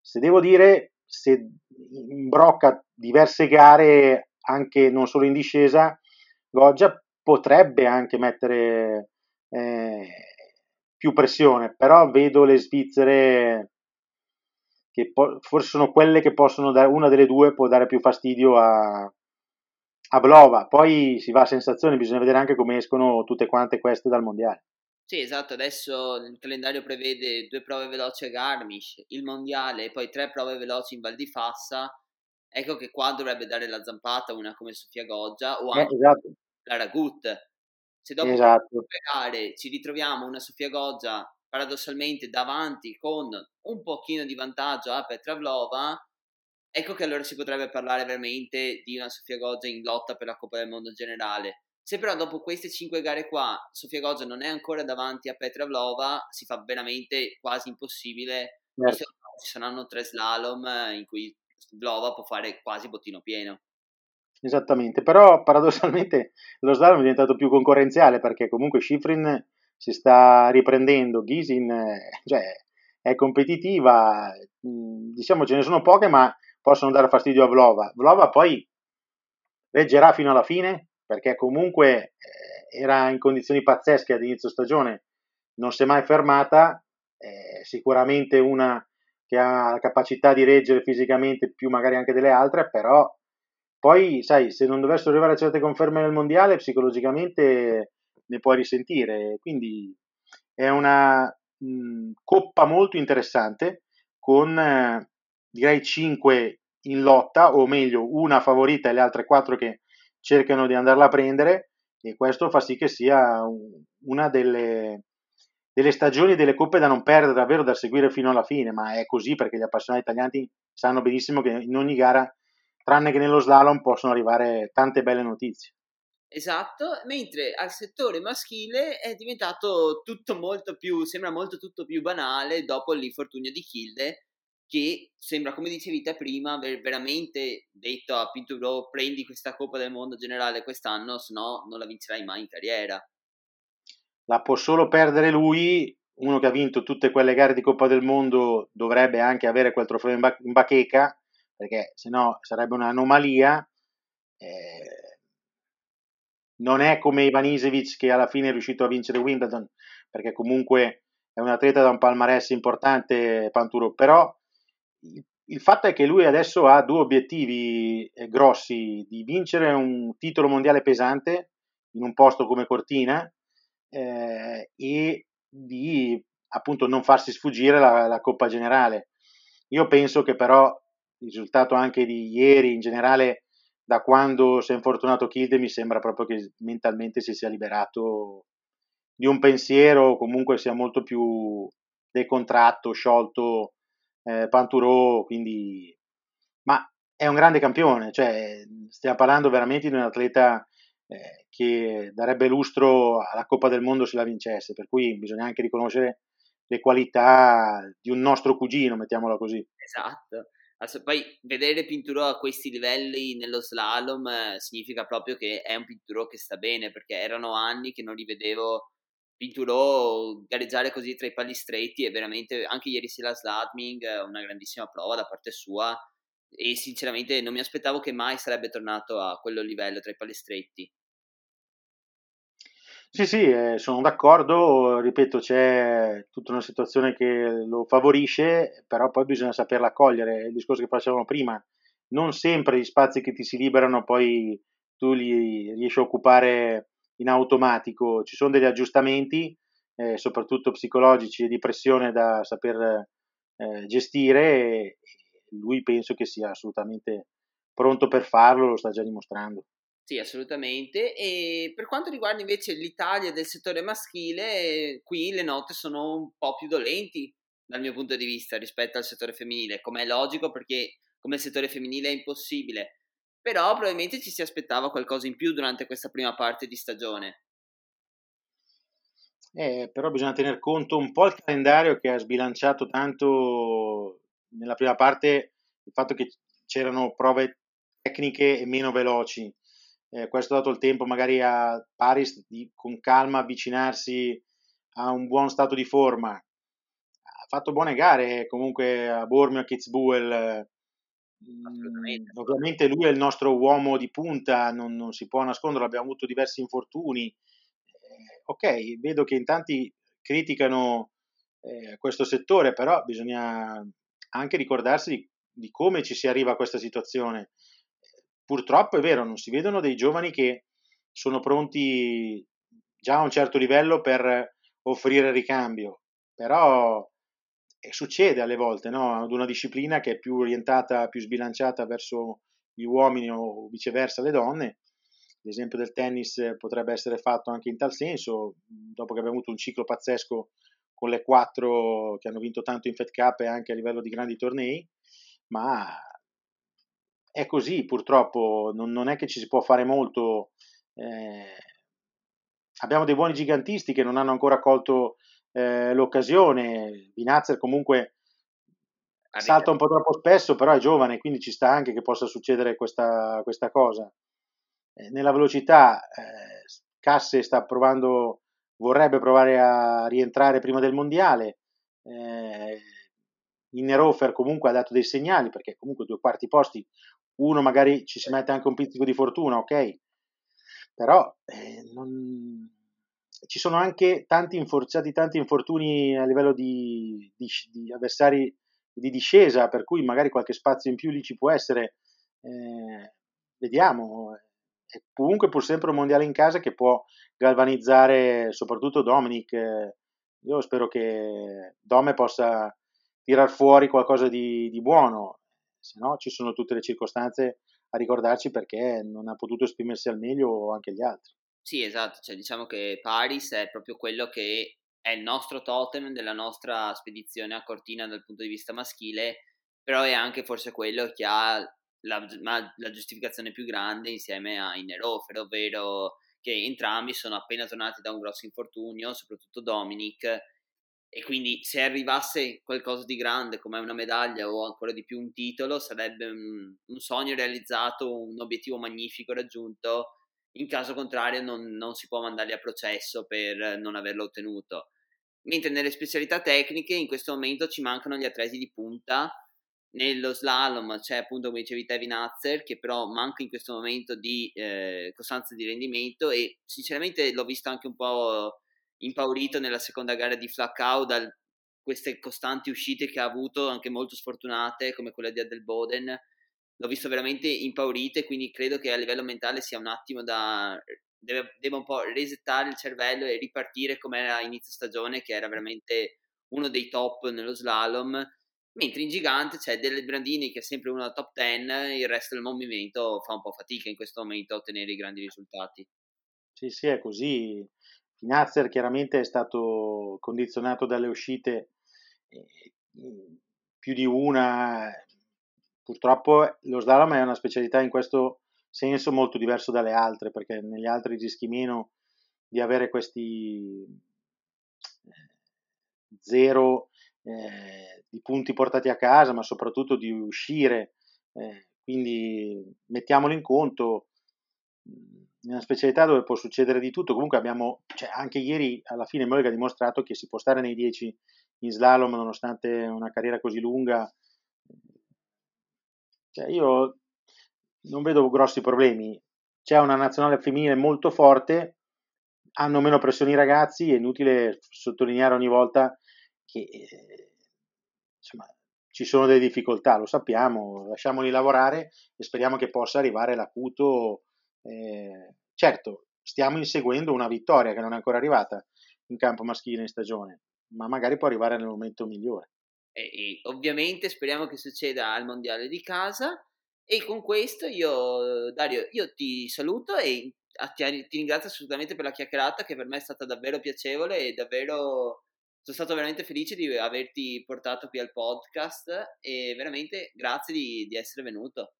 Se devo dire, se imbrocca diverse gare, anche non solo in discesa, Goggia potrebbe anche mettere eh, più pressione, però vedo le svizzere che po- forse sono quelle che possono dare, una delle due può dare più fastidio a, a Blova, poi si va a sensazioni, bisogna vedere anche come escono tutte quante queste dal mondiale.
Sì, esatto, adesso il calendario prevede due prove veloci a Garmisch, il mondiale e poi tre prove veloci in Val di Fassa. Ecco che qua dovrebbe dare la zampata una come Sofia Goggia o eh, anche eh, esatto. la Ragut. Se dopo esatto. gare ci ritroviamo una Sofia Goggia paradossalmente davanti con un pochino di vantaggio a Petravlova, ecco che allora si potrebbe parlare veramente di una Sofia Goggia in lotta per la Coppa del Mondo generale. Se però dopo queste cinque gare qua Sofia Goggia non è ancora davanti a Petravlova, si fa veramente quasi impossibile. Certo. Ci saranno tre slalom in cui Vlova può fare quasi bottino pieno.
Esattamente, però paradossalmente lo slalom è diventato più concorrenziale perché comunque Schifrin si sta riprendendo, Gisin cioè, è competitiva, diciamo ce ne sono poche ma possono dare fastidio a Vlova. Vlova poi reggerà fino alla fine perché comunque eh, era in condizioni pazzesche ad inizio stagione, non si è mai fermata, eh, sicuramente una che ha la capacità di reggere fisicamente più magari anche delle altre, però poi, sai, se non dovessero arrivare a certe conferme nel mondiale, psicologicamente ne puoi risentire. Quindi è una mh, coppa molto interessante con eh, direi 5 in lotta, o meglio, una favorita e le altre 4 che cercano di andarla a prendere. E questo fa sì che sia un, una delle, delle stagioni delle coppe da non perdere, davvero da seguire fino alla fine. Ma è così perché gli appassionati italiani sanno benissimo che in ogni gara tranne che nello slalom possono arrivare tante belle notizie.
Esatto, mentre al settore maschile è diventato tutto molto più, sembra molto tutto più banale dopo l'infortunio di Kilde, che sembra, come dicevi te prima, aver veramente detto a Pinturo prendi questa Coppa del Mondo generale quest'anno, se no non la vincerai mai in carriera.
La può solo perdere lui, uno che ha vinto tutte quelle gare di Coppa del Mondo dovrebbe anche avere quel trofeo in, ba- in bacheca, perché se no sarebbe un'anomalia. Eh, non è come Ivan Isevic che alla fine è riuscito a vincere Wimbledon, perché comunque è un atleta da un palmarès importante, Panturo, però il, il fatto è che lui adesso ha due obiettivi eh, grossi, di vincere un titolo mondiale pesante in un posto come Cortina eh, e di appunto non farsi sfuggire la, la Coppa Generale. Io penso che però il risultato anche di ieri, in generale, da quando si è infortunato Kilde, mi sembra proprio che mentalmente si sia liberato di un pensiero, comunque sia molto più decontratto, sciolto eh, Panturo, quindi... Ma è un grande campione, cioè stiamo parlando veramente di un atleta eh, che darebbe lustro alla Coppa del Mondo se la vincesse, per cui bisogna anche riconoscere le qualità di un nostro cugino, mettiamola così.
Esatto. Poi vedere Pinturo a questi livelli nello slalom eh, significa proprio che è un Pinturo che sta bene, perché erano anni che non rivedevo Pinturo gareggiare così tra i pali stretti e veramente anche ieri sera Slatming una grandissima prova da parte sua e sinceramente non mi aspettavo che mai sarebbe tornato a quello livello tra i pali stretti.
Sì, sì, eh, sono d'accordo, ripeto, c'è tutta una situazione che lo favorisce, però poi bisogna saperla cogliere, il discorso che facevamo prima, non sempre gli spazi che ti si liberano poi tu li riesci a occupare in automatico, ci sono degli aggiustamenti, eh, soprattutto psicologici e di pressione da saper eh, gestire lui penso che sia assolutamente pronto per farlo, lo sta già dimostrando.
Sì, assolutamente. E per quanto riguarda invece l'Italia del settore maschile, qui le note sono un po' più dolenti dal mio punto di vista rispetto al settore femminile, come è logico perché come settore femminile è impossibile, però probabilmente ci si aspettava qualcosa in più durante questa prima parte di stagione.
Eh, però bisogna tener conto un po' il calendario che ha sbilanciato tanto nella prima parte il fatto che c'erano prove tecniche e meno veloci eh, questo ha dato il tempo magari a Paris di con calma avvicinarsi a un buon stato di forma. Ha fatto buone gare comunque a Bormio, a Kitzbühel. Mm, ovviamente lui è il nostro uomo di punta, non, non si può nascondere, abbiamo avuto diversi infortuni. Eh, ok, vedo che in tanti criticano eh, questo settore, però bisogna anche ricordarsi di, di come ci si arriva a questa situazione purtroppo è vero, non si vedono dei giovani che sono pronti già a un certo livello per offrire ricambio, però eh, succede alle volte, no? ad una disciplina che è più orientata, più sbilanciata verso gli uomini o viceversa le donne. L'esempio del tennis potrebbe essere fatto anche in tal senso, dopo che abbiamo avuto un ciclo pazzesco con le quattro che hanno vinto tanto in Fed Cup e anche a livello di grandi tornei, ma è così purtroppo, non, non è che ci si può fare molto. Eh, abbiamo dei buoni gigantisti che non hanno ancora colto eh, l'occasione. Vinazzer comunque salta un po' troppo spesso, però è giovane, quindi ci sta anche che possa succedere questa, questa cosa. Eh, nella velocità, eh, Casse sta provando vorrebbe provare a rientrare prima del mondiale. Eh, Innerofer comunque ha dato dei segnali perché comunque due quarti posti, uno magari ci si mette anche un pizzico di fortuna, ok, però eh, non... ci sono anche tanti, inforzati, tanti infortuni a livello di, di, di, avversari di discesa, per cui magari qualche spazio in più lì ci può essere. Eh, vediamo, è comunque pur sempre un mondiale in casa che può galvanizzare soprattutto Dominic. Io spero che Dome possa tirar fuori qualcosa di, di buono, se no ci sono tutte le circostanze a ricordarci perché non ha potuto esprimersi al meglio anche gli altri.
Sì, esatto, cioè, diciamo che Paris è proprio quello che è il nostro totem della nostra spedizione a Cortina dal punto di vista maschile, però è anche forse quello che ha la, la giustificazione più grande insieme a Innerofer, ovvero che entrambi sono appena tornati da un grosso infortunio, soprattutto Dominic, e quindi se arrivasse qualcosa di grande come una medaglia o ancora di più un titolo sarebbe un, un sogno realizzato, un obiettivo magnifico raggiunto, in caso contrario non, non si può mandarli a processo per non averlo ottenuto. Mentre nelle specialità tecniche in questo momento ci mancano gli atleti di punta nello slalom c'è appunto come dicevi te Vinazzer che però manca in questo momento di eh, costanza di rendimento e sinceramente l'ho visto anche un po' impaurito nella seconda gara di Flacau da queste costanti uscite che ha avuto anche molto sfortunate come quella di Adelboden l'ho visto veramente impaurito e quindi credo che a livello mentale sia un attimo da deve, deve un po' resettare il cervello e ripartire come era a inizio stagione che era veramente uno dei top nello slalom Mentre in gigante c'è Delle Brandini che è sempre una top 10, il resto del movimento fa un po' fatica in questo momento a ottenere i grandi risultati.
Sì, sì, è così. Finazzer chiaramente è stato condizionato dalle uscite più di una. Purtroppo lo slalom è una specialità in questo senso molto diverso dalle altre, perché negli altri rischi meno di avere questi eh, zero eh, di punti portati a casa, ma soprattutto di uscire. Eh, quindi mettiamolo in conto in una specialità dove può succedere di tutto. Comunque abbiamo, cioè anche ieri alla fine Moega ha dimostrato che si può stare nei 10 in slalom nonostante una carriera così lunga. Cioè, io non vedo grossi problemi. C'è una nazionale femminile molto forte, hanno meno pressioni i ragazzi, è inutile sottolineare ogni volta che eh, insomma, ci sono delle difficoltà, lo sappiamo, lasciamoli lavorare e speriamo che possa arrivare l'acuto. Eh, certo, stiamo inseguendo una vittoria che non è ancora arrivata in campo maschile in stagione, ma magari può arrivare nel momento migliore.
E, ovviamente speriamo che succeda al mondiale di casa. E con questo io, Dario, io ti saluto e ti, ti ringrazio assolutamente per la chiacchierata che per me è stata davvero piacevole e davvero sono stato veramente felice di averti portato qui al podcast e veramente grazie di, di essere venuto.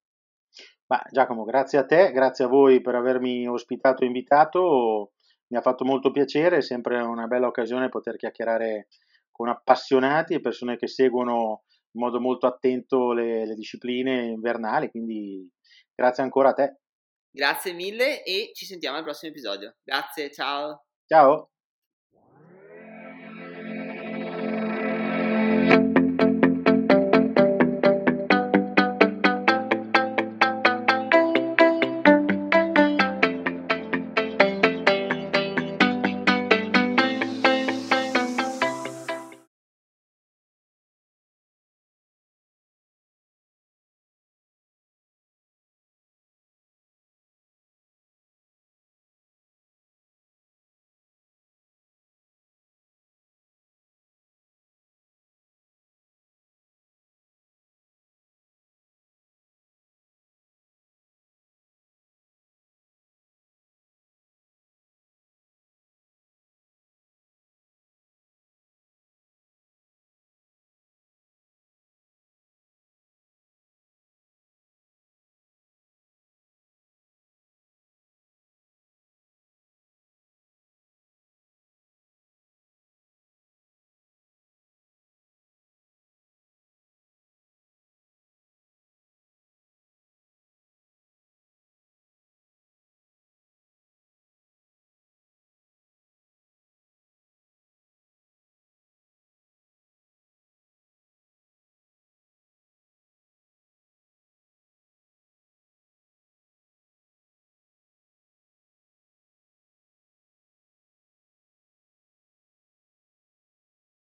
Ma Giacomo, grazie a te, grazie a voi per avermi ospitato e invitato, mi ha fatto molto piacere, è sempre una bella occasione poter chiacchierare con appassionati e persone che seguono in modo molto attento le, le discipline invernali, quindi grazie ancora a te.
Grazie mille e ci sentiamo al prossimo episodio. Grazie, ciao.
Ciao.